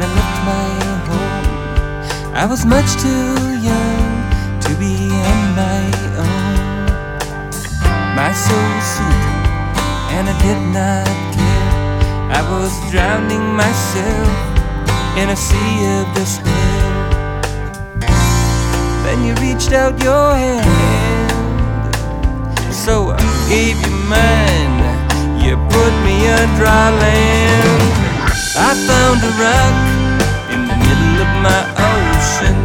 I left my home. I was much too young to be on my own. My soul soothed, and I did not care. I was drowning myself in a sea of despair. Then you reached out your hand, so I gave you mine. You put me on dry land. I found a rock in the middle of my ocean.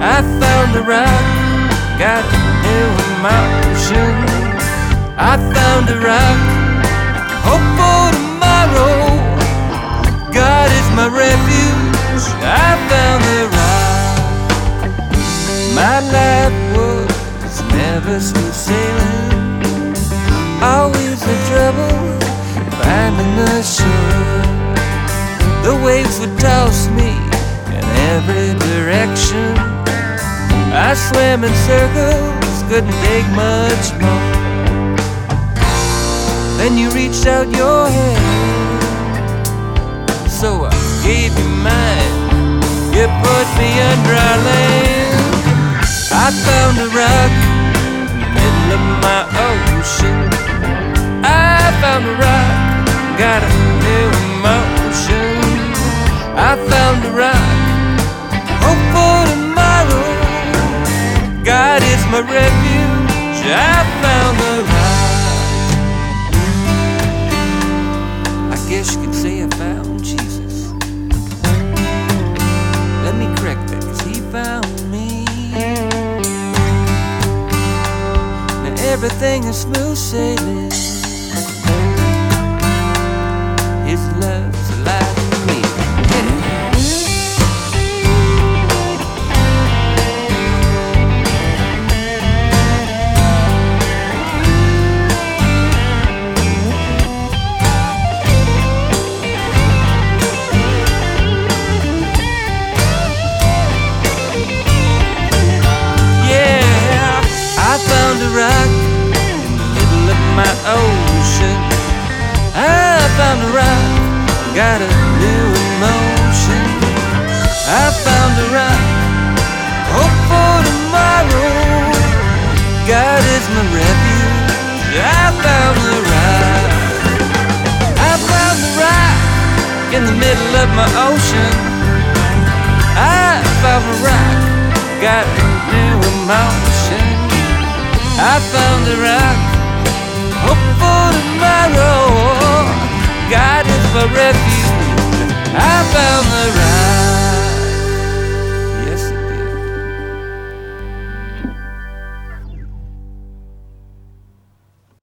I found a rock, got a new emotion. I found a rock, hope for tomorrow. God is my refuge. I found the rock. My life was never smooth sailing. Always the trouble finding the shore. The waves would toss me in every direction. I swam in circles, couldn't take much more. Then you reached out your hand, so I gave you mine. You put me on dry land. I found a rock God is my refuge. I found the rock. I guess you could say I found Jesus. Let me correct that, cause he found me. Now everything is smooth sailing. My ocean. I found a rock, got a new emotion. I found a rock, hope for tomorrow. God is my refuge. I found the rock. I found the rock in the middle of my ocean. I found a rock, got a new emotion. I found a rock, hope for tomorrow.